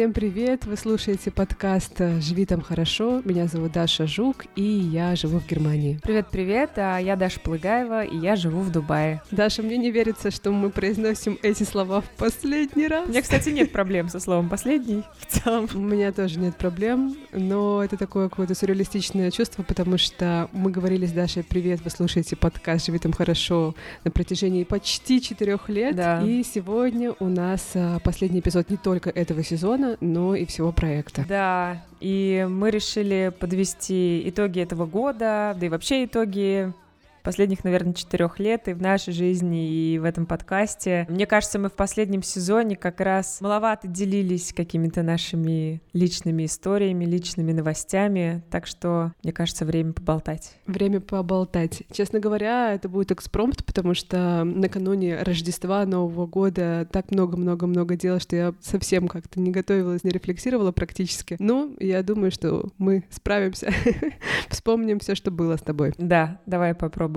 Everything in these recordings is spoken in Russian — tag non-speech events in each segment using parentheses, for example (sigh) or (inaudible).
Всем привет! Вы слушаете подкаст «Живи там хорошо». Меня зовут Даша Жук, и я живу в Германии. Привет-привет! А я Даша Плыгаева, и я живу в Дубае. Даша, мне не верится, что мы произносим эти слова в последний раз. У меня, кстати, нет проблем со словом «последний» в целом. У меня тоже нет проблем, но это такое какое-то сюрреалистичное чувство, потому что мы говорили с Дашей «Привет, вы слушаете подкаст «Живи там хорошо» на протяжении почти четырех лет, Да. и сегодня у нас а, последний эпизод не только этого сезона, но и всего проекта. Да, и мы решили подвести итоги этого года, да и вообще итоги последних, наверное, четырех лет и в нашей жизни, и в этом подкасте. Мне кажется, мы в последнем сезоне как раз маловато делились какими-то нашими личными историями, личными новостями, так что, мне кажется, время поболтать. Время поболтать. Честно говоря, это будет экспромт, потому что накануне Рождества, Нового года так много-много-много дел, что я совсем как-то не готовилась, не рефлексировала практически. Ну, я думаю, что мы справимся. (laughs) Вспомним все, что было с тобой. Да, давай попробуем.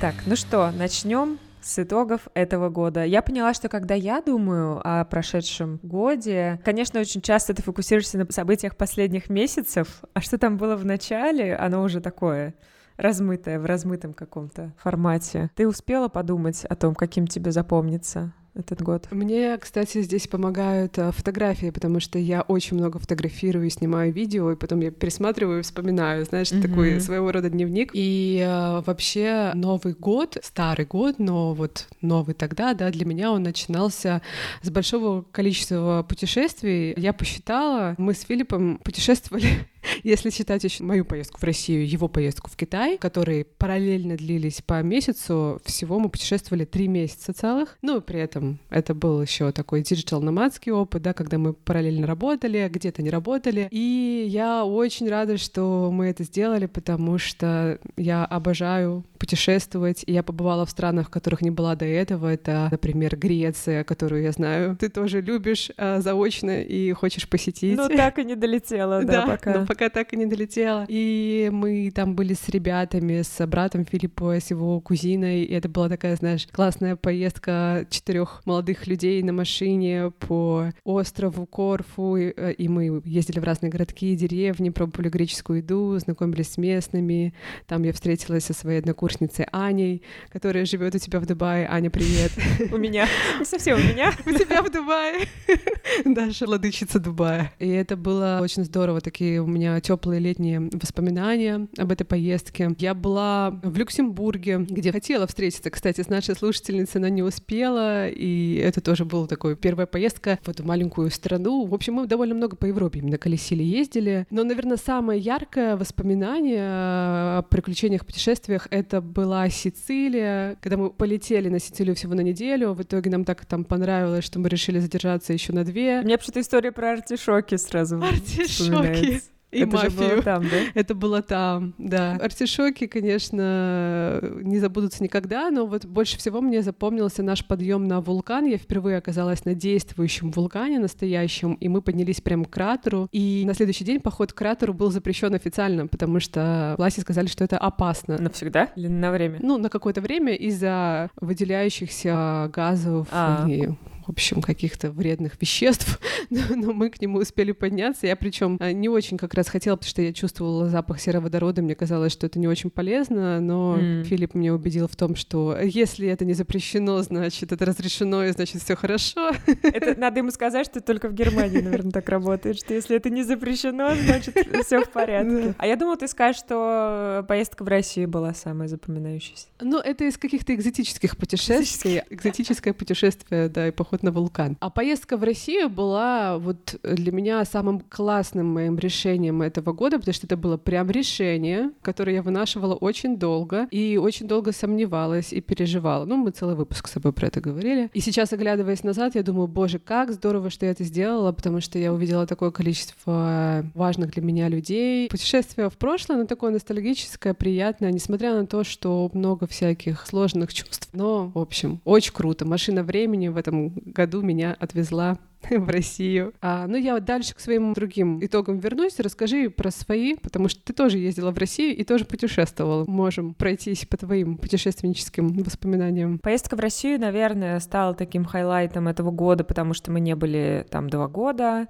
Так, ну что, начнем с итогов этого года. Я поняла, что когда я думаю о прошедшем годе, конечно, очень часто ты фокусируешься на событиях последних месяцев, а что там было в начале, оно уже такое размытое, в размытом каком-то формате. Ты успела подумать о том, каким тебе запомнится этот год? Мне, кстати, здесь помогают а, фотографии, потому что я очень много фотографирую, снимаю видео, и потом я пересматриваю и вспоминаю, знаешь, Мгм. такой своего рода дневник. И а, вообще Новый год, старый год, но вот новый тогда, да, для меня он начинался с большого количества путешествий. Я посчитала, мы с Филиппом путешествовали если считать еще мою поездку в Россию, его поездку в Китай, которые параллельно длились по месяцу, всего мы путешествовали три месяца целых. Ну, и при этом это был еще такой digital-номадский опыт, да, когда мы параллельно работали, где-то не работали. И я очень рада, что мы это сделали, потому что я обожаю путешествовать. Я побывала в странах, в которых не была до этого. Это, например, Греция, которую я знаю, ты тоже любишь а, заочно и хочешь посетить. Ну, так и не долетела, да, пока. но пока так и не долетела. И мы там были с ребятами, с братом Филиппа, с его кузиной, и это была такая, знаешь, классная поездка четырех молодых людей на машине по острову Корфу, и, э, мы ездили в разные городки и деревни, пробовали греческую еду, знакомились с местными. Там я встретилась со своей однокурсницей Аней, которая живет у тебя в Дубае. Аня, привет. У меня. Не совсем у меня. У тебя в Дубае. (laughs) Даша, владычица Дубая. И это было очень здорово. Такие у меня теплые летние воспоминания об этой поездке. Я была в Люксембурге, где хотела встретиться, кстати, с нашей слушательницей, но не успела. И это тоже была такая первая поездка в эту маленькую страну. В общем, мы довольно много по Европе именно колесили, ездили. Но, наверное, самое яркое воспоминание о приключениях, путешествиях — это была Сицилия. Когда мы полетели на Сицилию всего на неделю, в итоге нам так там понравилось, что мы решили задержаться еще на две. У меня почему-то история про артишоки сразу Артишоки. И Это же было мафию. там, да? (laughs) Это было там, да. Артишоки, конечно, не забудутся никогда, но вот больше всего мне запомнился наш подъем на вулкан. Я впервые оказалась на действующем вулкане настоящем, и мы поднялись прямо к кратеру. И на следующий день поход к кратеру был запрещен официально, потому что власти сказали, что это опасно. Навсегда или на время? Ну, на какое-то время из-за выделяющихся газов А. и в общем, каких-то вредных веществ, (laughs) но, мы к нему успели подняться. Я причем не очень как раз хотела, потому что я чувствовала запах сероводорода, мне казалось, что это не очень полезно, но М. Филипп меня убедил в том, что если это не запрещено, значит, это разрешено, и значит, все хорошо. (laughs) Это надо ему сказать, что только в Германии, наверное, так работает, что если это не запрещено, значит, все в порядке. А я думала, ты скажешь, что поездка в Россию была самая запоминающаяся. Ну, это из каких-то экзотических путешествий. Экзотическое путешествие, да, и поход на вулкан. А поездка в Россию была вот для меня самым классным моим решением этого года, потому что это было прям решение, которое я вынашивала очень долго и очень долго сомневалась и переживала. Ну, мы целый выпуск с собой про это говорили. И сейчас, оглядываясь назад, я думаю, боже, как здорово, что я это сделала, потому что я увидела такое количество важных для меня людей. Путешествие в прошлое, оно такое ностальгическое, приятное, несмотря на то, что много всяких сложных чувств. Но, в общем, очень круто. Машина времени в этом году меня отвезла (laughs) в Россию. А, ну, я дальше к своим другим итогам вернусь. Расскажи про свои, потому что ты тоже ездила в Россию и тоже путешествовала. Можем пройтись по твоим путешественническим воспоминаниям. Поездка в Россию, наверное, стала таким хайлайтом этого года, потому что мы не были там два года.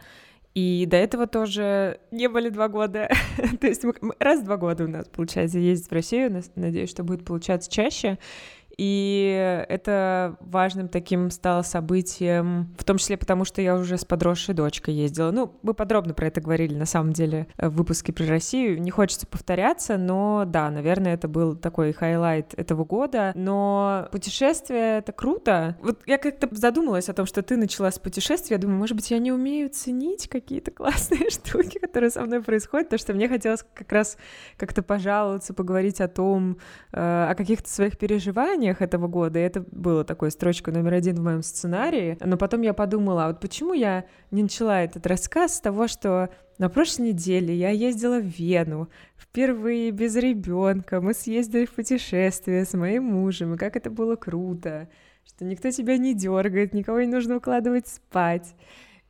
И до этого тоже не были два года. (laughs) То есть мы, раз в два года у нас получается ездить в Россию. Надеюсь, что будет получаться чаще. И это важным таким стало событием, в том числе потому, что я уже с подросшей дочкой ездила. Ну, мы подробно про это говорили, на самом деле, в выпуске про Россию. Не хочется повторяться, но да, наверное, это был такой highlight этого года. Но путешествие — это круто. Вот я как-то задумалась о том, что ты начала с путешествия. Я думаю, может быть, я не умею ценить какие-то классные (laughs) штуки, которые со мной происходят, потому что мне хотелось как раз как-то пожаловаться, поговорить о том, э, о каких-то своих переживаниях, ожиданиях этого года, и это было такой строчкой номер один в моем сценарии. Но потом я подумала, а вот почему я не начала этот рассказ с того, что на прошлой неделе я ездила в Вену, впервые без ребенка, мы съездили в путешествие с моим мужем, и как это было круто, что никто тебя не дергает, никого не нужно укладывать спать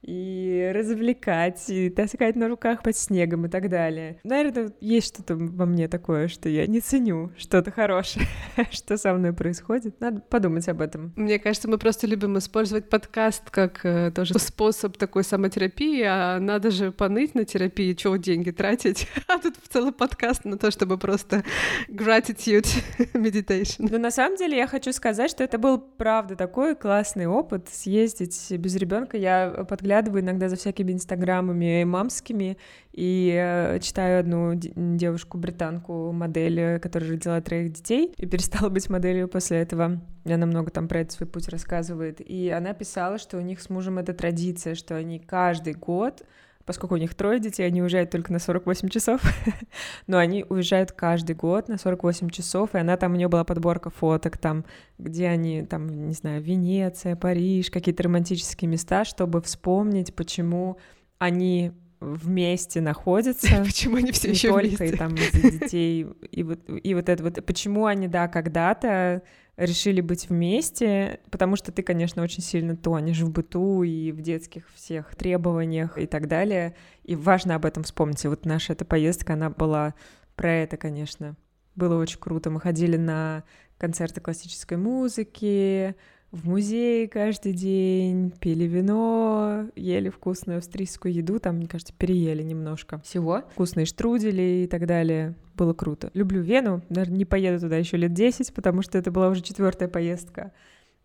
и развлекать, и таскать на руках под снегом и так далее. Наверное, есть что-то во мне такое, что я не ценю что-то хорошее, (laughs) что со мной происходит. Надо подумать об этом. Мне кажется, мы просто любим использовать подкаст как э, тоже способ такой самотерапии, а надо же поныть на терапии, чего деньги тратить, (laughs) а тут целый подкаст на то, чтобы просто gratitude (laughs) meditation. Но на самом деле я хочу сказать, что это был правда такой классный опыт съездить без ребенка. Я подглядывала подглядываю иногда за всякими инстаграмами мамскими и э, читаю одну девушку-британку, модель, э, которая родила троих детей и перестала быть моделью после этого. Она много там про этот свой путь рассказывает. И она писала, что у них с мужем это традиция, что они каждый год поскольку у них трое детей, они уезжают только на 48 часов, (laughs) но они уезжают каждый год на 48 часов, и она там, у нее была подборка фоток там, где они, там, не знаю, Венеция, Париж, какие-то романтические места, чтобы вспомнить, почему они вместе находятся. Почему они все еще только, вместе? И там детей, и вот, и вот это вот, почему они, да, когда-то решили быть вместе, потому что ты, конечно, очень сильно тонешь в быту и в детских всех требованиях и так далее. И важно об этом вспомнить. И вот наша эта поездка, она была про это, конечно. Было очень круто. Мы ходили на концерты классической музыки, в музей каждый день, пили вино, ели вкусную австрийскую еду, там, мне кажется, переели немножко всего. Вкусные штрудели и так далее. Было круто. Люблю Вену, наверное, не поеду туда еще лет 10, потому что это была уже четвертая поездка.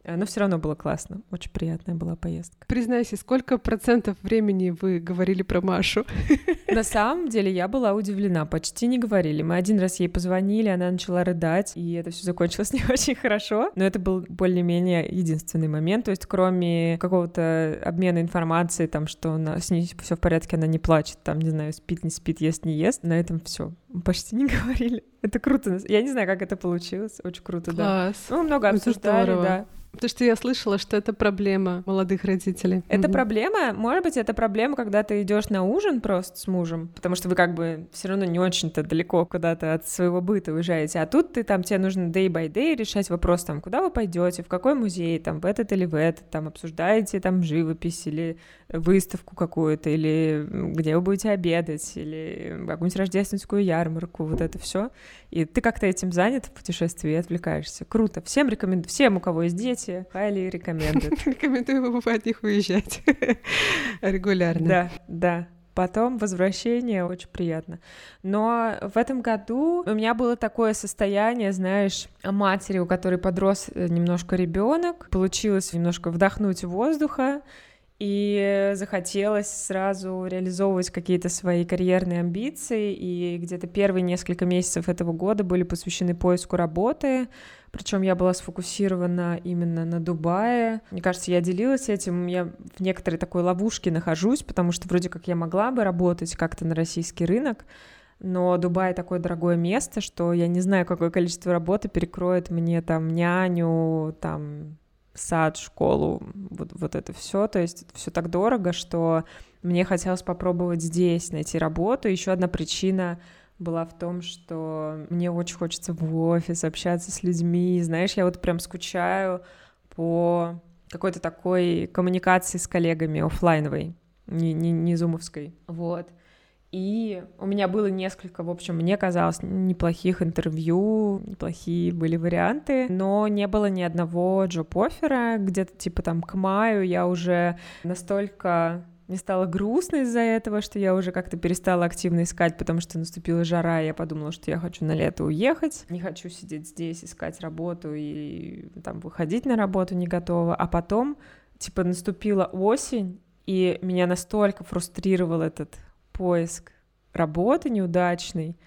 Э, но все равно было классно. Очень приятная была поездка. Признайся, сколько процентов времени вы говорили про Машу? (laughs) На самом деле я была удивлена, почти не говорили. Мы один раз ей позвонили, она начала рыдать, и это все закончилось (laughs) не очень хорошо. Но это был более-менее единственный момент. То есть кроме какого-то обмена информацией, там, что она, с ней все в порядке, она не плачет, там, не знаю, спит, не спит, ест, не ест, на этом все. Почти не (laughs) говорили. Это круто. Я не знаю, как это получилось. Очень круто, Класс. да. Ну, много обсуждали, да. Потому что я слышала, что это проблема молодых родителей. Это mm проблема, может быть, это проблема, когда ты идешь на ужин просто с мужем, потому что вы как бы все равно не очень-то далеко куда-то от своего быта уезжаете, а тут ты там тебе нужно day by day решать вопрос там, куда вы пойдете, в какой музей, там в этот или в этот, там обсуждаете там живопись или выставку какую-то, или где вы будете обедать, или какую-нибудь рождественскую ярмарку, вот это все. И ты как-то этим занят в путешествии и отвлекаешься. Круто. Всем рекомендую, всем, у кого есть дети, highly (laughs) recommended. Рекомендую от них уезжать (laughs) регулярно. Да, да. Потом возвращение очень приятно. Но в этом году у меня было такое состояние, знаешь, матери, у которой подрос э, немножко ребенок, получилось немножко вдохнуть воздуха, и захотелось сразу реализовывать какие-то свои карьерные амбиции, и где-то первые несколько месяцев этого года были посвящены поиску работы, причем я была сфокусирована именно на Дубае. Мне кажется, я делилась этим, я в некоторой такой ловушке нахожусь, потому что вроде как я могла бы работать как-то на российский рынок, но Дубай такое дорогое место, что я не знаю, какое количество работы перекроет мне там няню, там сад, школу, вот, вот это все. То есть все так дорого, что мне хотелось попробовать здесь найти работу. Еще одна причина была в том, что мне очень хочется в офис общаться с людьми. Знаешь, я вот прям скучаю по какой-то такой коммуникации с коллегами офлайновой, не, не, не зумовской. Вот. И у меня было несколько, в общем, мне казалось, неплохих интервью, неплохие были варианты, но не было ни одного джоп-оффера, где-то типа там к маю я уже настолько мне стало грустно из-за этого, что я уже как-то перестала активно искать, потому что наступила жара, и я подумала, что я хочу на лето уехать, не хочу сидеть здесь, искать работу и там выходить на работу не готова. А потом, типа, наступила осень, и меня настолько фрустрировал этот поиск работы неудачный,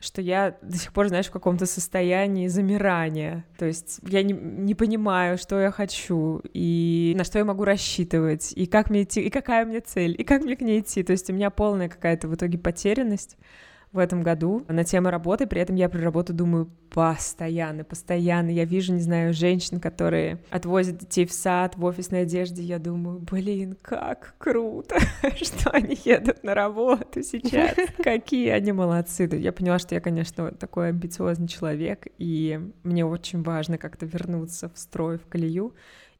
что я до сих пор, знаешь, в каком-то состоянии замирания. То есть я не, не понимаю, что я хочу, и на что я могу рассчитывать, и как мне идти, и какая у меня цель, и как мне к ней идти. То есть у меня полная какая-то в итоге потерянность в этом году на тему работы, при этом я про работу думаю постоянно, постоянно. Я вижу, не знаю, женщин, которые отвозят детей в сад, в офисной одежде, я думаю, блин, как круто, (laughs) что они едут на работу сейчас, (laughs) какие они молодцы. Я поняла, что я, конечно, такой амбициозный человек, и мне очень важно как-то вернуться в строй, в колею.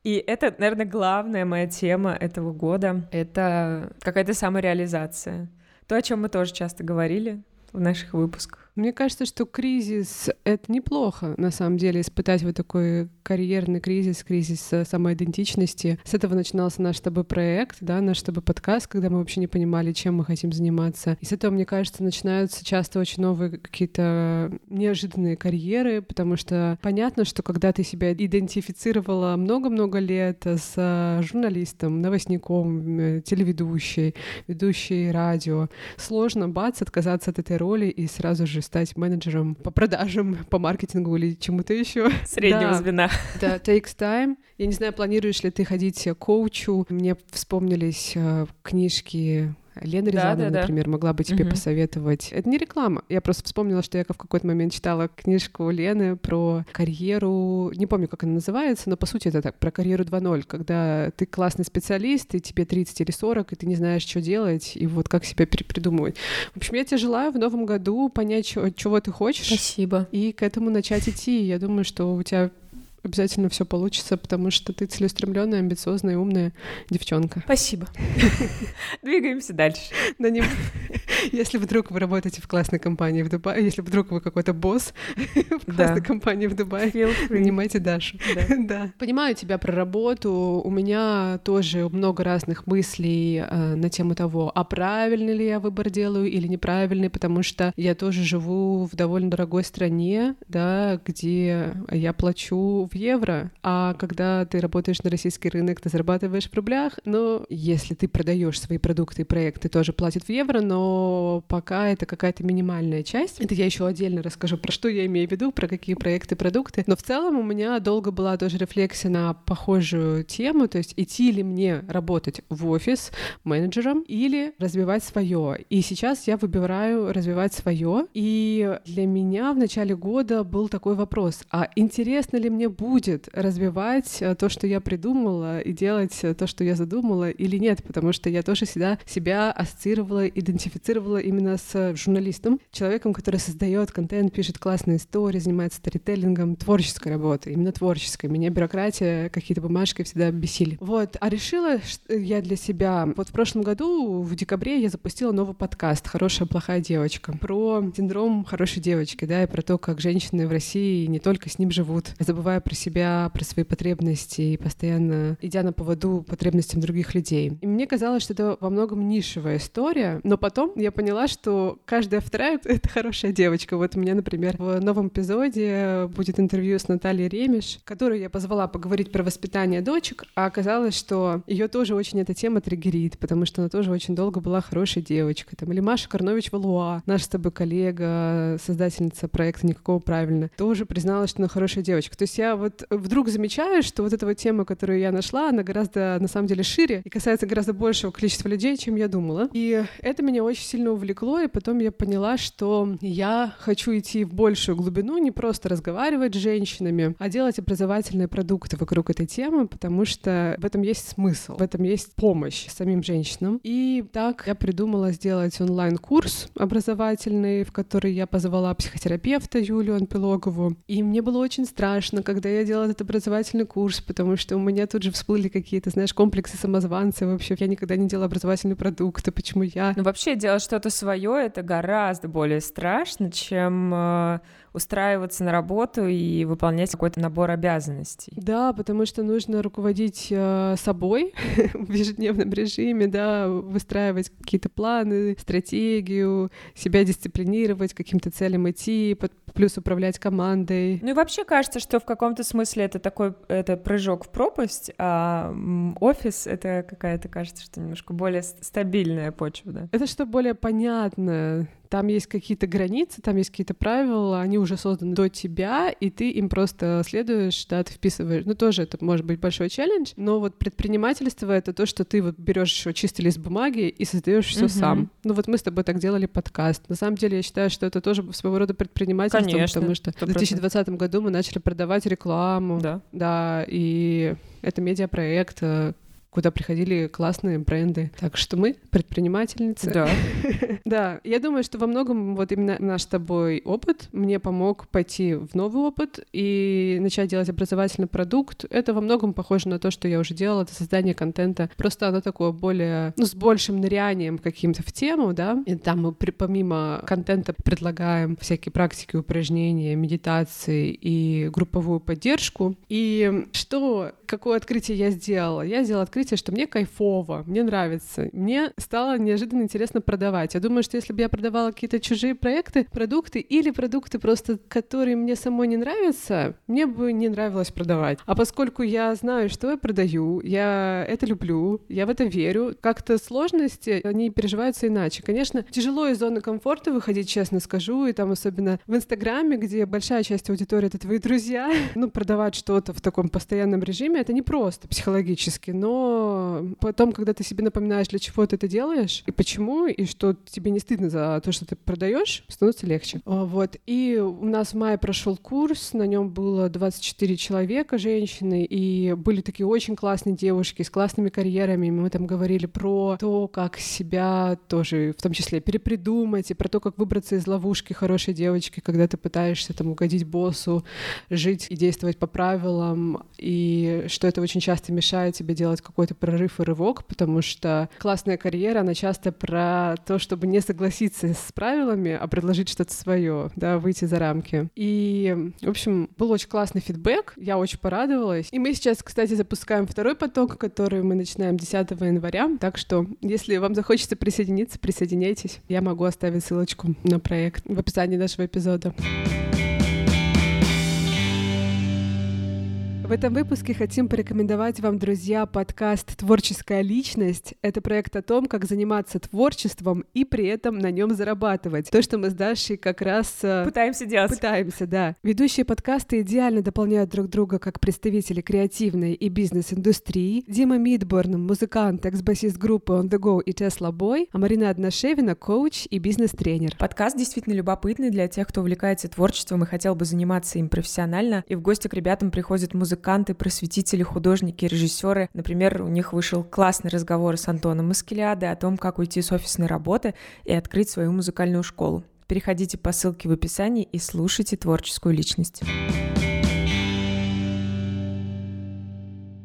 И это, наверное, главная моя тема этого года. Это какая-то самореализация. То, о чем мы тоже часто говорили, в наших выпусках. Мне кажется, что кризис — это неплохо, на самом деле, испытать вот такой карьерный кризис, кризис самоидентичности. С этого начинался наш с тобой проект, да, наш с тобой подкаст, когда мы вообще не понимали, чем мы хотим заниматься. И с этого, мне кажется, начинаются часто очень новые какие-то неожиданные карьеры, потому что понятно, что когда ты себя идентифицировала много-много лет с журналистом, новостником, э, телеведущей, ведущей радио, сложно, бац, отказаться от этой роли и сразу же стать менеджером по продажам, по маркетингу или чему-то еще. Среднего да. звена. Да, takes time. Я не знаю, планируешь ли ты ходить к коучу. Мне вспомнились э, книжки Лена Рязанова, да, да, например, да. могла бы тебе угу. посоветовать. Это не реклама. Я просто вспомнила, что я в какой-то момент читала книжку Лены про карьеру. Не помню, как она называется, но по сути это так, про карьеру 2.0, когда ты классный специалист, и тебе 30 или 40, и ты не знаешь, что делать, и вот как себя перепридумывать. В общем, я тебе желаю в новом году понять, чего, чего ты хочешь. Спасибо. И к этому начать идти. Я думаю, что у тебя обязательно все получится, потому что ты целеустремленная, амбициозная, умная девчонка. Спасибо. (laughs) Двигаемся дальше. Да не... Если вдруг вы работаете в классной компании в Дубае, если вдруг вы какой-то босс (laughs) в классной компании в Дубае, нанимайте Дашу. (laughs) Да. Понимаю тебя про работу. У меня тоже много разных мыслей э, на тему того, а правильный ли я выбор делаю или неправильный, потому что я тоже живу в довольно дорогой стране, да, где я плачу в евро, а когда ты работаешь на российский рынок, ты зарабатываешь в рублях. Но если ты продаешь свои продукты и проекты, тоже платят в евро, но пока это какая-то минимальная часть. Это я еще отдельно расскажу, про что я имею в виду, про какие проекты, продукты. Но в целом у меня долго была тоже рефлексия на похожую тему, то есть идти ли мне работать в офис менеджером или развивать свое. И сейчас я выбираю развивать свое. И для меня в начале года был такой вопрос, а интересно ли мне будет развивать э, то, что я придумала, и делать э, то, что я задумала, или нет, потому что я тоже всегда себя ассоциировала, идентифицировала именно с журналистом, человеком, который создает контент, пишет классные истории, занимается сторителлингом, творческой работой, именно творческой. Меня бюрократия, какие-то бумажки всегда бесили. Вот, а решила я для себя, вот в прошлом году, в декабре, я запустила новый подкаст «Хорошая, плохая девочка» про синдром хорошей девочки, да, и про то, как женщины в России не только с ним живут, забывая про себя, про свои потребности и постоянно идя на поводу потребностям других людей. И мне казалось, что это во многом нишевая история, но потом я поняла, что каждая вторая — это хорошая девочка. Вот у меня, например, в новом эпизоде будет интервью с Натальей Ремеш, которую я позвала поговорить про воспитание дочек, а оказалось, что ее тоже очень эта тема триггерит, потому что она тоже очень долго была хорошей девочкой. Там, или Маша Карнович Валуа, наша с тобой коллега, создательница проекта «Никакого правильно», тоже призналась, что она хорошая девочка. То есть я вот вдруг замечаю, что вот эта вот тема, которую я нашла, она гораздо, на самом деле, шире и касается гораздо большего количества людей, чем я думала. И это меня очень сильно увлекло, и потом я поняла, что я хочу идти в большую глубину, не просто разговаривать с женщинами, а делать образовательные продукты вокруг этой темы, потому что в этом есть смысл, в этом есть помощь самим женщинам. И так я придумала сделать онлайн-курс образовательный, в который я позвала психотерапевта Юлию Анпилогову. И мне было очень страшно, когда я делала этот образовательный курс, потому что у меня тут же всплыли какие-то, знаешь, комплексы самозванца вообще. Я никогда не делала образовательный продукт, а почему я? Ну вообще делать что-то свое это гораздо более страшно, чем э, устраиваться на работу и выполнять какой-то набор обязанностей. Да, потому что нужно руководить э, собой (laughs) в ежедневном режиме, да, выстраивать какие-то планы, стратегию, себя дисциплинировать, каким-то целям идти, под, плюс управлять командой. Ну и вообще кажется, что в каком-то смысле это такой это прыжок в пропасть, а офис это какая-то кажется, что немножко более стабильная почва, да. Это что более понятно там есть какие-то границы, там есть какие-то правила, они уже созданы до тебя, и ты им просто следуешь, да, ты вписываешь. Ну, тоже это может быть большой челлендж, но вот предпринимательство — это то, что ты вот берешь чистый лист бумаги и создаешь все uh-huh. сам. Ну, вот мы с тобой так делали подкаст. На самом деле, я считаю, что это тоже своего рода предпринимательство, Конечно, потому что 100%. в 2020 году мы начали продавать рекламу. Да. Да, и это медиапроект, э, куда приходили классные бренды. Так что мы предпринимательницы. Да. (laughs) да, я думаю, что во многом вот именно наш с тобой опыт мне помог пойти в новый опыт и начать делать образовательный продукт. Это во многом похоже на то, что я уже делала, это создание контента. Просто оно такое более, ну, с большим нырянием каким-то в тему, да. И там мы при, помимо контента предлагаем всякие практики, упражнения, медитации и групповую поддержку. И что, какое открытие я сделала? Я сделала открытие открытие, что мне кайфово, мне нравится. Мне стало неожиданно интересно продавать. Я думаю, что если бы я продавала какие-то чужие проекты, продукты или продукты просто, которые мне самой не нравятся, мне бы не нравилось продавать. А поскольку я знаю, что я продаю, я это люблю, я в это верю, как-то сложности, они переживаются иначе. Конечно, тяжело из зоны комфорта выходить, честно скажу, и там особенно в Инстаграме, где большая часть аудитории — это твои друзья, (laughs) ну, продавать что-то в таком постоянном режиме — это не просто психологически, потом, когда ты себе напоминаешь, для чего ты это делаешь, и почему, и что тебе не стыдно за то, что ты продаешь, становится легче. А, вот. И у нас в мае прошел курс, на нем было 24 человека, женщины, и были такие очень классные девушки с классными карьерами. Мы там говорили про то, как себя тоже, в том числе, перепридумать, и про то, как выбраться из ловушки хорошей девочки, когда ты пытаешься там угодить боссу, жить и действовать по правилам, и что это очень часто мешает тебе делать какой-то прорыв и рывок, потому что классная карьера, она часто про то, чтобы не согласиться с правилами, а предложить что-то свое, да, выйти за рамки. И, в общем, был очень классный фидбэк, я очень порадовалась. И мы сейчас, кстати, запускаем второй поток, который мы начинаем 10 января, так что, если вам захочется присоединиться, присоединяйтесь. Я могу оставить ссылочку на проект в описании нашего эпизода. В этом выпуске хотим порекомендовать вам, друзья, подкаст «Творческая личность». Это проект о том, как заниматься творчеством и при этом на нем зарабатывать. То, что мы с Дашей как раз... Э, пытаемся делать. Пытаемся, да. Ведущие подкасты идеально дополняют друг друга как представители креативной и бизнес-индустрии. Дима Мидборн, музыкант, экс-басист группы On The Go и Tesla Boy, а Марина Одношевина, коуч и бизнес-тренер. Подкаст действительно любопытный для тех, кто увлекается творчеством и хотел бы заниматься им профессионально. И в гости к ребятам приходят музыканты музыканты, просветители, художники, режиссеры. Например, у них вышел классный разговор с Антоном Маскелиадой о том, как уйти с офисной работы и открыть свою музыкальную школу. Переходите по ссылке в описании и слушайте творческую личность.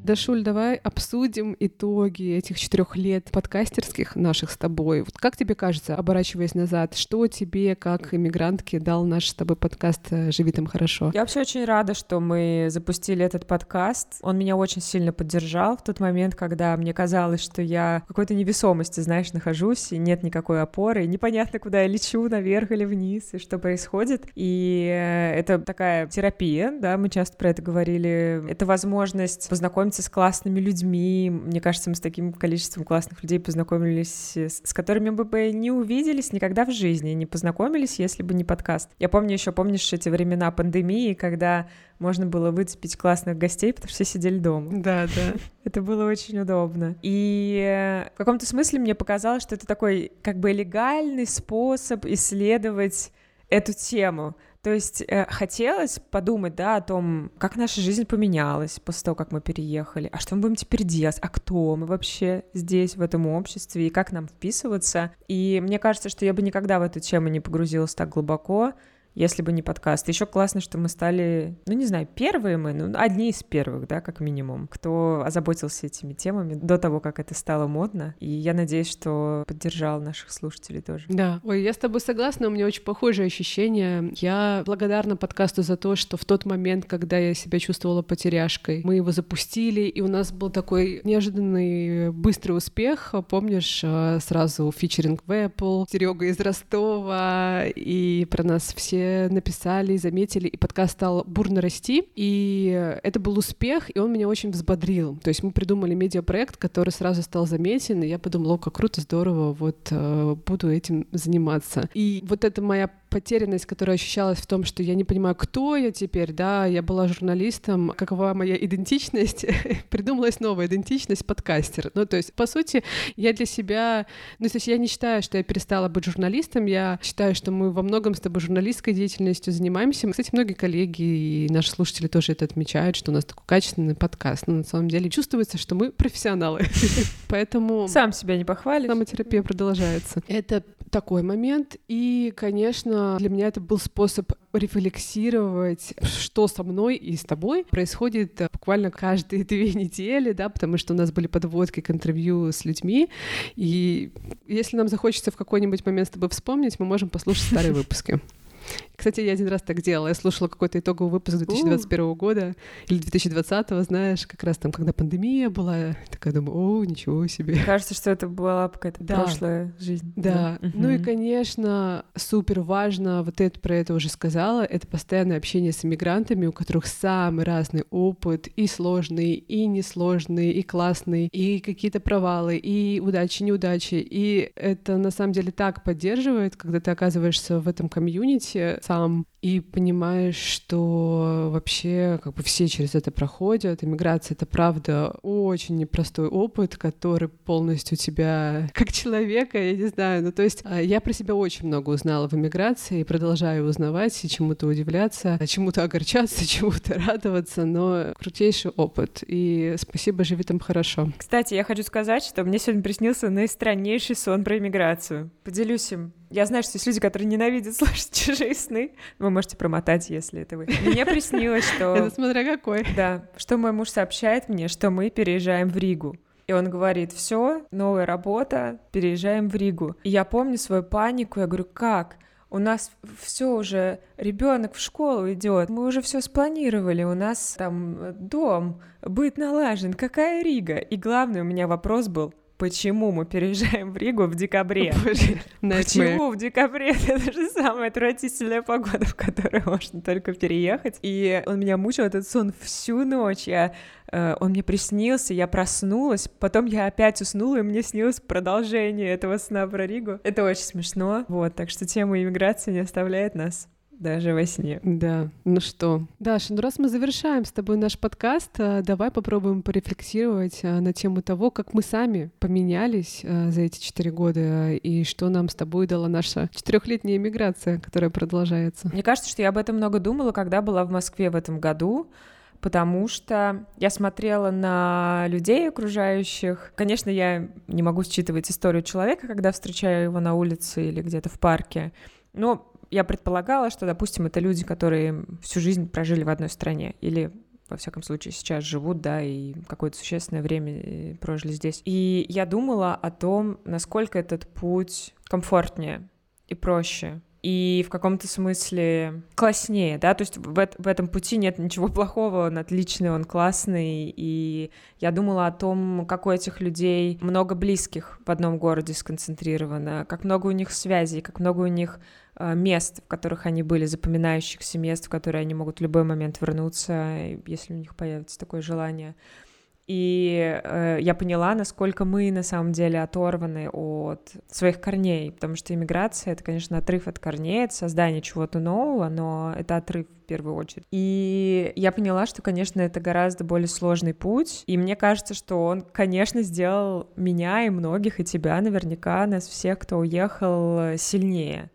Дашуль, давай обсудим итоги этих четырех лет подкастерских наших с тобой. Вот как тебе кажется, оборачиваясь назад, что тебе, как иммигрантке, дал наш с тобой подкаст э, «Живи там хорошо»? Я вообще очень рада, что мы запустили этот подкаст. Он меня очень сильно поддержал в тот момент, когда мне казалось, что я в какой-то невесомости, знаешь, нахожусь, и нет никакой опоры, и непонятно, куда я лечу, наверх или вниз, и что происходит. И э, это такая терапия, да, мы часто про это говорили. Это возможность познакомиться познакомиться с классными людьми. Мне кажется, мы с таким количеством классных людей познакомились, с которыми мы бы не увиделись никогда в жизни, не познакомились, если бы не подкаст. Я помню еще, помнишь эти времена пандемии, когда можно было выцепить классных гостей, потому что все сидели дома. Да, да. Это было очень удобно. И в каком-то смысле мне показалось, что это такой как бы легальный способ исследовать эту тему. То есть э, хотелось подумать, да, о том, как наша жизнь поменялась после того, как мы переехали, а что мы будем теперь делать, а кто мы вообще здесь, в этом обществе, и как нам вписываться. И мне кажется, что я бы никогда в эту тему не погрузилась так глубоко, если бы не подкаст. Еще классно, что мы стали, ну не знаю, первые мы, ну одни из первых, да, как минимум, кто озаботился этими темами до того, как это стало модно. И я надеюсь, что поддержал наших слушателей тоже. Да, ой, я с тобой согласна, у меня очень похожие ощущения. Я благодарна подкасту за то, что в тот момент, когда я себя чувствовала потеряшкой, мы его запустили, и у нас был такой неожиданный быстрый успех. Помнишь, э, сразу фичеринг в Apple, Серега из Ростова, и про нас все написали, заметили, и подкаст стал бурно расти, и это был успех, и он меня очень взбодрил. То есть мы придумали медиапроект, который сразу стал заметен, и я подумала, о, как круто, здорово, вот э, буду этим заниматься. И вот это моя потерянность, которая ощущалась в том, что я не понимаю, кто я теперь, да, я была журналистом, какова моя идентичность, (laughs) придумалась новая идентичность подкастер. Ну, то есть, по сути, я для себя, ну, то есть я не считаю, что я перестала быть журналистом, я считаю, что мы во многом с тобой журналистской деятельностью занимаемся. Кстати, многие коллеги и наши слушатели тоже это отмечают, что у нас такой качественный подкаст. Но на самом деле чувствуется, что мы профессионалы. (laughs) Поэтому... Сам себя не похвалишь. Самотерапия продолжается. Это такой момент. И, конечно, для меня это был способ рефлексировать, что со мной и с тобой происходит э, буквально каждые (laughs) две недели, да, потому что у нас были подводки к интервью с людьми, и если нам захочется в какой-нибудь момент с тобой вспомнить, мы можем послушать старые (laughs) выпуски. Кстати, я один раз так делала. Я слушала какой-то итоговый выпуск 2021 uh. года или 2020, знаешь, как раз там, когда пандемия была. Я такая думаю, о, ничего себе. Кажется, что это была какая-то да. прошлая жизнь. Да. да. Ну и, конечно, супер важно, вот это про это уже сказала, это постоянное общение с иммигрантами, у которых самый разный опыт, и сложный, и несложный, и классный, и какие-то провалы, и удачи, неудачи. И это на самом деле так поддерживает, когда ты оказываешься в этом комьюнити, сам и понимаешь, что вообще как бы все через это проходят. Иммиграция — это, правда, очень непростой опыт, который полностью тебя как человека, я не знаю, ну то есть а, я про себя очень много узнала в иммиграции и продолжаю узнавать и чему-то удивляться, чему-то огорчаться, (laughs) чему-то радоваться, но крутейший опыт. И спасибо, живи там хорошо. Кстати, я хочу сказать, что мне сегодня приснился наистраннейший сон про иммиграцию. Поделюсь им. Я знаю, что есть люди, которые ненавидят (laughs) слушать чужие сны. Вы можете промотать, если это вы. Мне (laughs) приснилось, что... Это смотря какой. Да, что мой муж сообщает мне, что мы переезжаем в Ригу. И он говорит, все, новая работа, переезжаем в Ригу. И я помню свою панику, я говорю, как? У нас все уже, ребенок в школу идет, мы уже все спланировали, у нас там дом, быт налажен, какая Рига? И главный у меня вопрос был, почему мы переезжаем в Ригу в декабре. (laughs) почему в декабре? (laughs) Это же самая отвратительная погода, в которую можно только переехать. И он меня мучил, этот сон, всю ночь. Я э, он мне приснился, я проснулась, потом я опять уснула, и мне снилось продолжение этого сна про Ригу. Это очень смешно. Вот, так что тема иммиграции не оставляет нас даже во сне. Да, ну что, Даша, ну раз мы завершаем с тобой наш подкаст, э, давай попробуем порефлексировать э, на тему того, как мы сами поменялись э, за эти четыре года и что нам с тобой дала наша четырехлетняя иммиграция, которая продолжается. Мне кажется, что я об этом много думала, когда была в Москве в этом году, потому что я смотрела на людей окружающих. Конечно, я не могу считывать историю человека, когда встречаю его на улице или где-то в парке, но я предполагала, что, допустим, это люди, которые всю жизнь прожили в одной стране или во всяком случае, сейчас живут, да, и какое-то существенное время э, прожили здесь. И я думала о том, насколько этот путь комфортнее и проще, и в каком-то смысле класснее, да, то есть в, в этом пути нет ничего плохого, он отличный, он классный, и я думала о том, как у этих людей много близких в одном городе сконцентрировано, как много у них связей, как много у них мест, в которых они были, запоминающихся мест, в которые они могут в любой момент вернуться, если у них появится такое желание. И э, я поняла, насколько мы на самом деле оторваны от своих корней, потому что иммиграция — это, конечно, отрыв от корней, это создание чего-то нового, но это отрыв в первую очередь. И я поняла, что, конечно, это гораздо более сложный путь, и мне кажется, что он, конечно, сделал меня и многих, и тебя наверняка, нас всех, кто уехал, сильнее.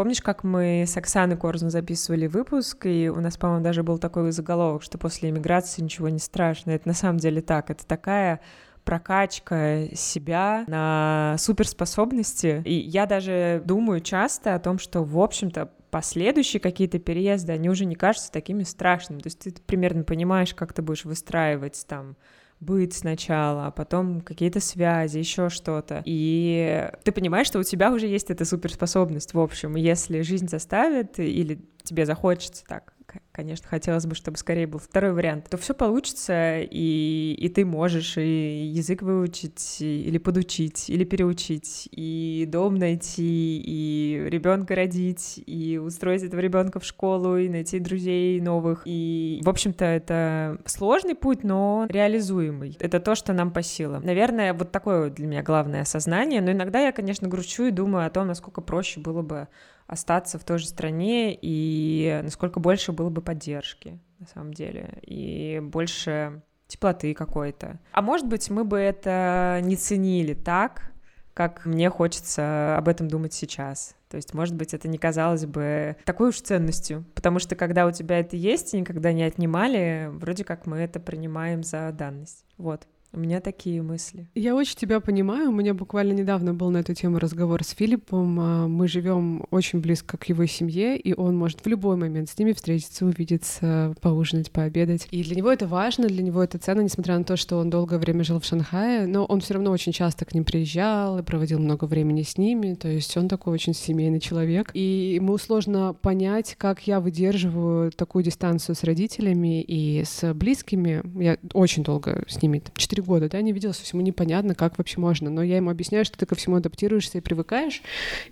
Помнишь, как мы с Оксаной Корзун записывали выпуск, и у нас, по-моему, даже был такой заголовок, что после иммиграции ничего не страшно. Это на самом деле так. Это такая прокачка себя на суперспособности. И я даже думаю часто о том, что, в общем-то, последующие какие-то переезды, они уже не кажутся такими страшными. То есть ты примерно понимаешь, как ты будешь выстраивать там быть сначала, а потом какие-то связи, еще что-то. И ты понимаешь, что у тебя уже есть эта суперспособность, в общем. Если жизнь заставит или тебе захочется так конечно, хотелось бы, чтобы скорее был второй вариант, то все получится, и, и ты можешь и язык выучить, или подучить, или переучить, и дом найти, и ребенка родить, и устроить этого ребенка в школу, и найти друзей новых. И, в общем-то, это сложный путь, но реализуемый. Это то, что нам по силам. Наверное, вот такое для меня главное осознание, но иногда я, конечно, грущу и думаю о том, насколько проще было бы остаться в той же стране и насколько больше было бы поддержки на самом деле и больше теплоты какой-то. А может быть, мы бы это не ценили так, как мне хочется об этом думать сейчас. То есть, может быть, это не казалось бы такой уж ценностью, потому что когда у тебя это есть и никогда не отнимали, вроде как мы это принимаем за данность. Вот. У меня такие мысли. Я очень тебя понимаю. У меня буквально недавно был на эту тему разговор с Филиппом. А, мы живем очень близко к его семье, и он может в любой момент с ними встретиться, увидеться, поужинать, пообедать. И для него это важно, для него это ценно, несмотря на то, что он долгое время жил в Шанхае, но он все равно очень часто к ним приезжал и проводил много времени с ними. То есть он такой очень семейный человек. И ему сложно понять, как я выдерживаю такую дистанцию с родителями и с близкими. Я очень долго с ними, 4 4 года, да, не виделась, всему непонятно, как вообще можно. Но я ему объясняю, что ты ко всему адаптируешься и привыкаешь,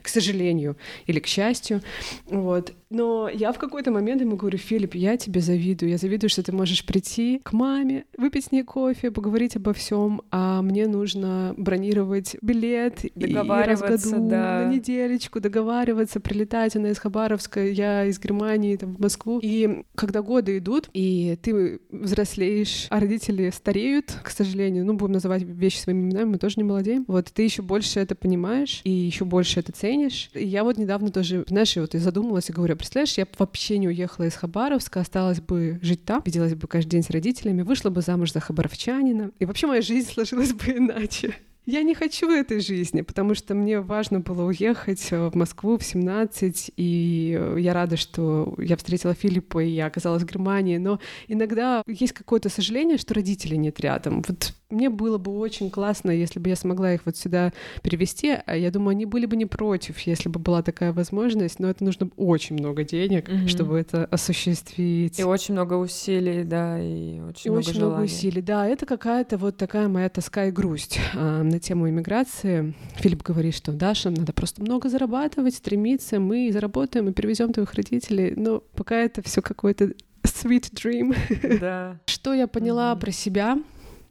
к сожалению, или к счастью. Вот. Но я в какой-то момент ему говорю, Филипп, я тебе завидую. Я завидую, что ты можешь прийти к маме, выпить с ней кофе, поговорить обо всем, а мне нужно бронировать билет договариваться, и да. на неделечку, договариваться, прилетать. Она из Хабаровска, я из Германии, там, в Москву. И когда годы идут, и ты взрослеешь, а родители стареют, к сожалению, ну, будем называть вещи своими именами, мы тоже не молодеем. Вот, ты еще больше это понимаешь, и еще больше это ценишь. И я вот недавно тоже, знаешь, вот и задумалась и говорю, представляешь, я вообще не уехала из Хабаровска, осталась бы жить там, виделась бы каждый день с родителями, вышла бы замуж за хабаровчанина, и вообще моя жизнь (laughs) сложилась бы иначе. Я не хочу этой жизни, потому что мне важно было уехать в Москву в 17, и я рада, что я встретила Филиппа, и я оказалась в Германии, но иногда есть какое-то сожаление, что родителей нет рядом. Вот мне было бы очень классно, если бы я смогла их вот сюда перевести. А я думаю, они были бы не против, если бы была такая возможность, но это нужно очень много денег, mm-hmm. чтобы это осуществить. И очень много усилий, да, и очень и много очень желаний. много усилий, да. Это какая-то вот такая моя тоска и грусть а, на тему иммиграции. Филипп говорит, что Даша, надо просто много зарабатывать, стремиться, мы заработаем и перевезем твоих родителей. Но пока это все какой-то sweet dream. Да. (laughs) Что я поняла mm-hmm. про себя?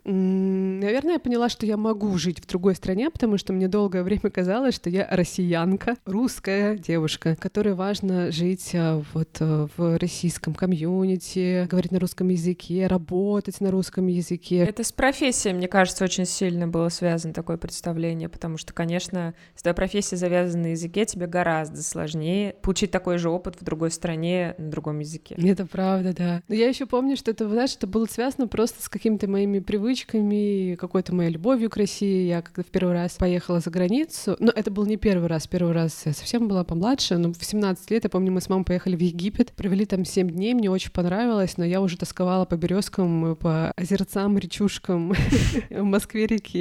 Наверное, я поняла, что я могу жить в другой стране, потому что мне долгое время казалось, что я россиянка, русская девушка, которой важно жить а, вот э, в российском комьюнити, говорить на русском языке, работать на русском языке. Это с профессией, мне кажется, очень сильно было связано такое представление, потому что, конечно, если твоя профессия завязана на языке, тебе гораздо сложнее получить такой же опыт в другой стране на другом языке. Это правда, да. Но я еще помню, что это, знаешь, это было связано просто с какими-то моими привычками, привычками, какой-то моей любовью к России. Я когда в первый раз поехала за границу, но это был не первый раз, первый раз я совсем была помладше, но в 17 лет, я помню, мы с мамой поехали в Египет, провели там 7 дней, мне очень понравилось, но я уже тосковала по березкам, по озерцам, речушкам (laughs) в Москве реки,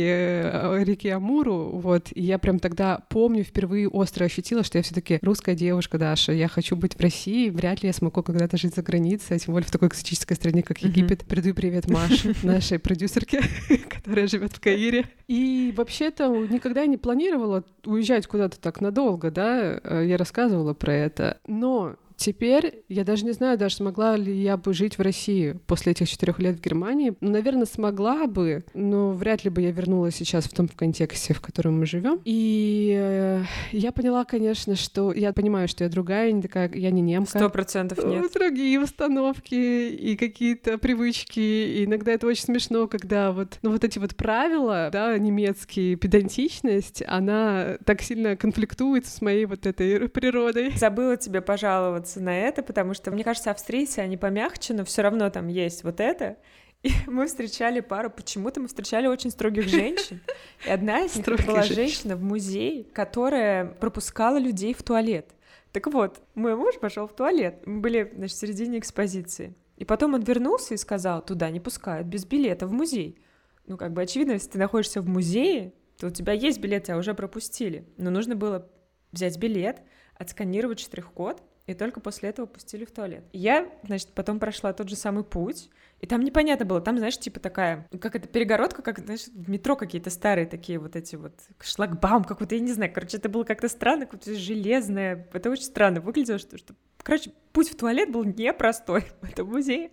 реки Амуру, вот, и я прям тогда помню, впервые остро ощутила, что я все таки русская девушка, Даша, я хочу быть в России, вряд ли я смогу когда-то жить за границей, а тем более в такой экзотической стране, как Египет. Передаю привет Маше, нашей продюсерке девушке, (laughs) которая живет в Каире. И вообще-то никогда не планировала уезжать куда-то так надолго, да, э, я рассказывала про это. Но теперь я даже не знаю, даже смогла ли я бы жить в России после этих четырех лет в Германии. Ну, наверное, смогла бы, но вряд ли бы я вернулась сейчас в том контексте, в котором мы живем. И э, я поняла, конечно, что я понимаю, что я другая, не такая, я не немка. Сто процентов нет. Другие установки и какие-то привычки. И иногда это очень смешно, когда вот, ну, вот эти вот правила, да, немецкие, педантичность, она так сильно конфликтует с моей вот этой природой. Забыла тебе пожаловаться на это, потому что, мне кажется, австрийцы, они помягче, но все равно там есть вот это. И (laughs) мы встречали пару, почему-то мы встречали очень строгих женщин. И одна из них была женщина в музее, которая пропускала людей в туалет. Так вот, мой муж пошел в туалет. Мы были, значит, в середине экспозиции. И потом он вернулся и сказал, туда не пускают, без билета в музей. Ну, как бы очевидно, если ты находишься в музее, то у тебя есть билет, тебя уже пропустили. Но нужно было взять билет, отсканировать штрих-код, и только после этого пустили в туалет. Я, значит, потом прошла тот же самый путь, и там непонятно было, там, знаешь, типа такая, как это, перегородка, как, знаешь, в метро какие-то старые такие вот эти вот, шлагбаум какой-то, я не знаю, короче, это было как-то странно, какое-то железное, это очень странно выглядело, что, что Короче, путь в туалет был непростой (laughs) в этом музее.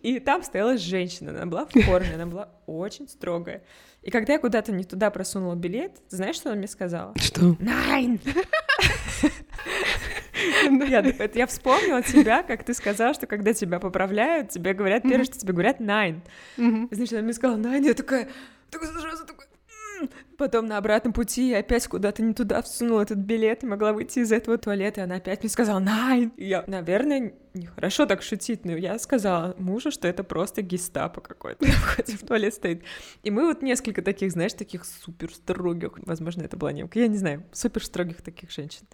И, там стояла женщина, она была в форме, она была очень строгая. И когда я куда-то не туда просунула билет, знаешь, что она мне сказала? Что? Найн! (laughs) Я, я вспомнила тебя, как ты сказала, что когда тебя поправляют, тебе говорят, первое, что тебе говорят, найн. Значит, она мне сказала, найн, я такая, такая сразу такая, Потом на обратном пути я опять куда-то не туда всунула этот билет и могла выйти из этого туалета, и она опять мне сказала «Найн!» Я, наверное, нехорошо так шутить, но я сказала мужу, что это просто гестапо какой-то (laughs) в туалет стоит. И мы вот несколько таких, знаешь, таких супер строгих, возможно, это была немка, я не знаю, супер строгих таких женщин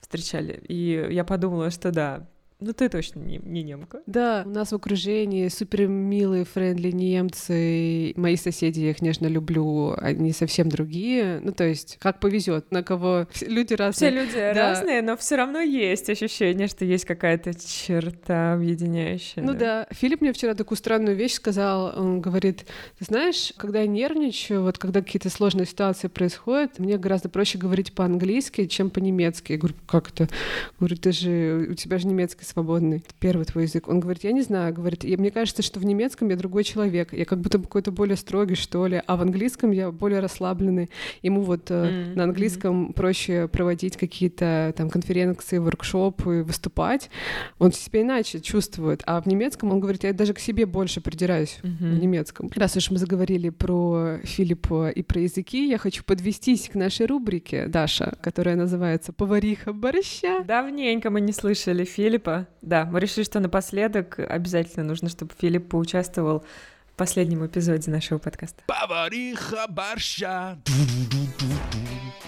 встречали. И я подумала, что да, ну, ты точно не, не немка. Да, у нас в окружении супер милые, френдли немцы. Мои соседи, я их нежно люблю, они совсем другие. Ну, то есть, как повезет, на кого (laughs) люди разные. Все люди да. разные, но все равно есть ощущение, что есть какая-то черта объединяющая. Ну да. да. Филипп мне вчера такую странную вещь сказал. Он говорит, ты знаешь, когда я нервничаю, вот когда какие-то сложные ситуации происходят, мне гораздо проще говорить по-английски, чем по-немецки. Я говорю, как это? Говорю, ты же, у тебя же немецкий свободный, первый твой язык. Он говорит, я не знаю, говорит, и мне кажется, что в немецком я другой человек, я как будто какой-то более строгий, что ли, а в английском я более расслабленный. Ему вот mm-hmm. на английском проще проводить какие-то там конференции, воркшопы, выступать. Он себя иначе чувствует. А в немецком он говорит, я даже к себе больше придираюсь mm-hmm. в немецком. Раз уж мы заговорили про Филиппа и про языки, я хочу подвестись к нашей рубрике, Даша, которая называется «Повариха борща». Давненько мы не слышали Филиппа да, мы решили, что напоследок обязательно нужно, чтобы Филипп поучаствовал в последнем эпизоде нашего подкаста. Повариха борща.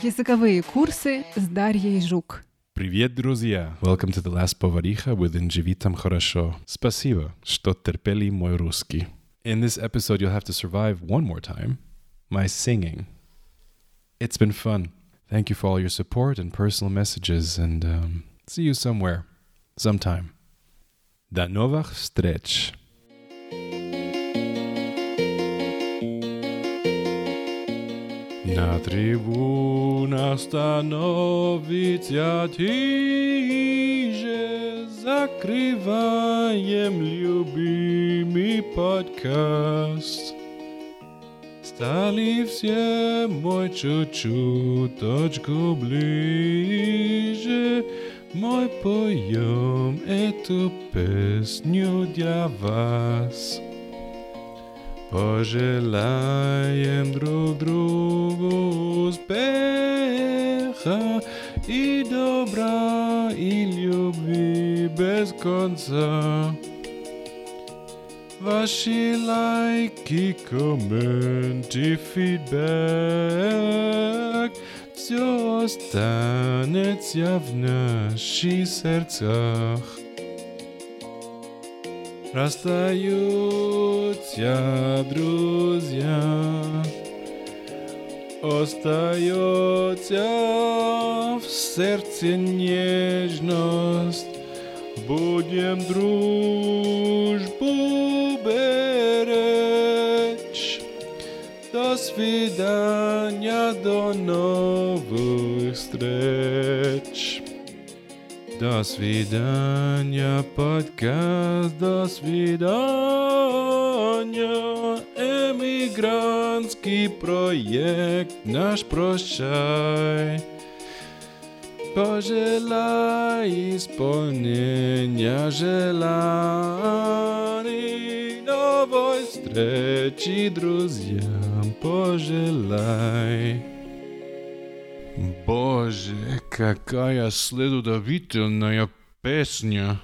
Языковые курсы с Дарьей Жук. Привет, друзья! Welcome to the last повариха with Живи там хорошо. Спасибо, что терпели мой русский. In this episode, you'll have to survive one more time my singing. It's been fun. Thank you for all your support and personal messages, and um, see you somewhere. Sometime. До новых встреч! На трибунах становится тише, закрываем любимый подкаст. Стали все мой чуть-чуточку ближе, мой поем эту песню для вас. Пожелаем друг другу успеха и добра, и любви без конца. Ваши лайки, комменты, фидбэк — все останется в наших сердцах. Расстаются друзья, остается в сердце нежность, будем дружбу До свидания, до новых встреч. До свидания, подкаст, до свидания. Эмигрантский проект наш прощай. Пожелай исполнения желаний, новой встречи друзьям пожелай. Боже, какая следовательная песня.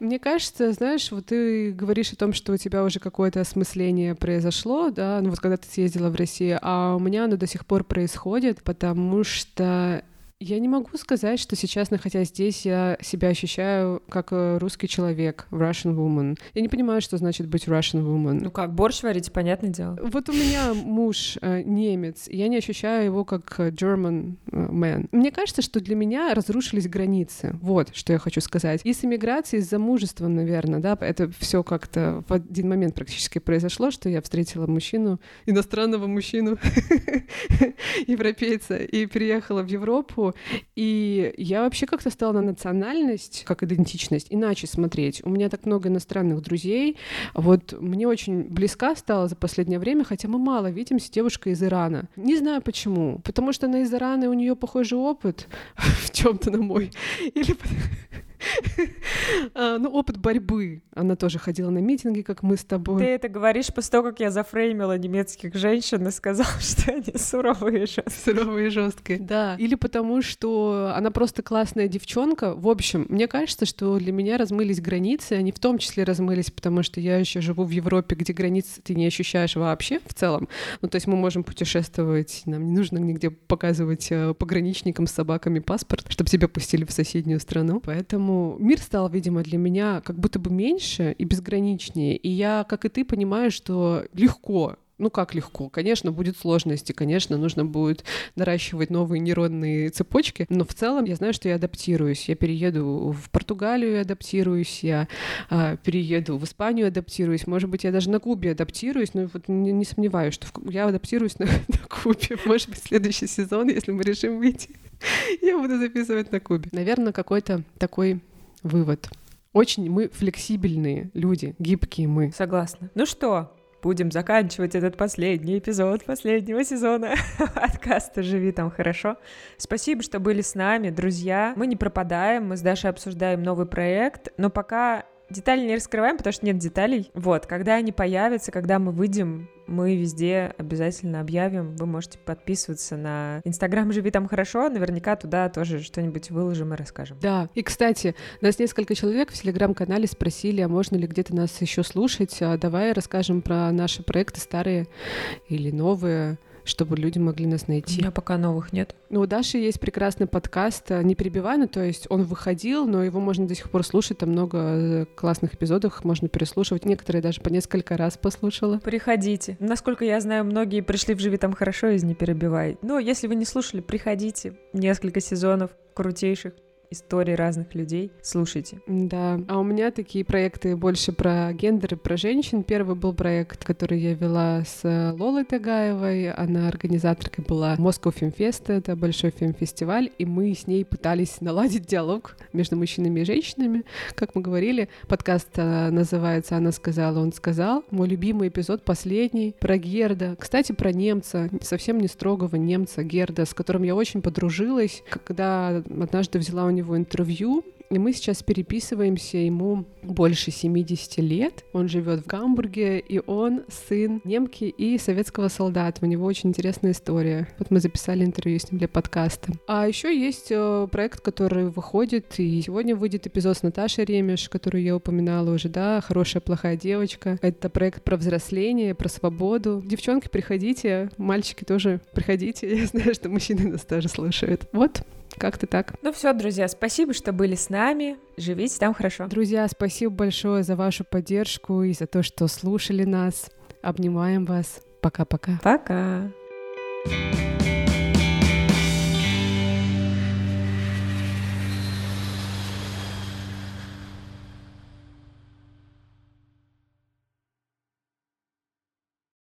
Мне кажется, знаешь, вот ты говоришь о том, что у тебя уже какое-то осмысление произошло, да, ну вот когда ты съездила в Россию, а у меня оно до сих пор происходит, потому что я не могу сказать, что сейчас, находясь здесь, я себя ощущаю как э, русский человек, Russian woman. Я не понимаю, что значит быть Russian woman. Ну как, борщ варить, понятное дело. Вот у меня муж э, немец, и я не ощущаю его как э, German man. Мне кажется, что для меня разрушились границы. Вот, что я хочу сказать. И с эмиграцией, с замужеством, наверное, да, это все как-то в один момент практически произошло, что я встретила мужчину, иностранного мужчину, (laughs) европейца, и приехала в Европу, и я вообще как-то стала на национальность, как идентичность, иначе смотреть. У меня так много иностранных друзей. Вот мне очень близка стала за последнее время, хотя мы мало видимся, девушка из Ирана. Не знаю почему. Потому что она из Ирана, и у нее похожий опыт (laughs) в чем-то на мой. Или (laughs) (laughs) ну, опыт борьбы. Она тоже ходила на митинги, как мы с тобой. Ты это говоришь после того, как я зафреймила немецких женщин и сказала, (laughs) что они суровые и жесткие. Суровые и жесткие, да. Или потому, что она просто классная девчонка. В общем, мне кажется, что для меня размылись границы, они в том числе размылись, потому что я еще живу в Европе, где границы ты не ощущаешь вообще в целом. Ну, то есть мы можем путешествовать, нам не нужно нигде показывать э, пограничникам с собаками паспорт, чтобы тебя пустили в соседнюю страну. Поэтому мир стал, видимо, для меня как будто бы меньше и безграничнее. И я, как и ты, понимаю, что легко ну как легко? Конечно, будет сложности, конечно, нужно будет наращивать новые нейронные цепочки, но в целом я знаю, что я адаптируюсь. Я перееду в Португалию, адаптируюсь, я а, перееду в Испанию, адаптируюсь. Может быть, я даже на Кубе адаптируюсь, но вот не, не сомневаюсь, что в, я адаптируюсь (laughs) на, на Кубе. Может быть, следующий сезон, если мы решим выйти, (laughs) я буду записывать на Кубе. Наверное, какой-то такой вывод. Очень мы флексибельные люди, гибкие мы. Согласна. Ну что, будем заканчивать этот последний эпизод последнего сезона (laughs) подкаста «Живи там хорошо». Спасибо, что были с нами, друзья. Мы не пропадаем, мы с Дашей обсуждаем новый проект, но пока Детали не раскрываем, потому что нет деталей. Вот, когда они появятся, когда мы выйдем, мы везде обязательно объявим. Вы можете подписываться на Инстаграм «Живи там хорошо». Наверняка туда тоже что-нибудь выложим и расскажем. Да. И, кстати, нас несколько человек в Телеграм-канале спросили, а можно ли где-то нас еще слушать. А давай расскажем про наши проекты старые или новые чтобы люди могли нас найти. У меня пока новых нет. Ну, у Даши есть прекрасный подкаст э, «Не перебивай», ну, то есть он выходил, но его можно до сих пор слушать, там много э, классных эпизодов, можно переслушивать, некоторые даже по несколько раз послушала. Приходите. Насколько я знаю, многие пришли в «Живи там хорошо» из «Не перебивай». Но если вы не слушали, приходите. Несколько сезонов крутейших истории разных людей. Слушайте. Да. А у меня такие проекты больше про гендер и про женщин. Первый был проект, который я вела с Лолой Тагаевой. Она организаторкой была Film Fest, это большой фильм-фестиваль, и мы с ней пытались наладить диалог между мужчинами и женщинами. Как мы говорили, подкаст э, называется «Она сказала, он сказал». Мой любимый эпизод, последний, про Герда. Кстати, про немца, совсем не строгого немца Герда, с которым я очень подружилась, когда однажды взяла у него интервью, и мы сейчас переписываемся, ему больше 70 лет, он живет в Гамбурге, и он сын немки и советского солдата. У него очень интересная история. Вот мы записали интервью с ним для подкаста. А еще есть э, проект, который выходит, и сегодня выйдет эпизод с Наташей Ремеш, которую я упоминала уже, да, «Хорошая, плохая девочка». Это проект про взросление, про свободу. Девчонки, приходите, мальчики тоже приходите. (laughs) Я знаю, что мужчины нас тоже слушают. Вот, как-то так. Ну все, друзья, спасибо, что были с нами. Живите там хорошо. Друзья, спасибо большое за вашу поддержку и за то, что слушали нас. Обнимаем вас. Пока-пока. Пока. -пока. Пока.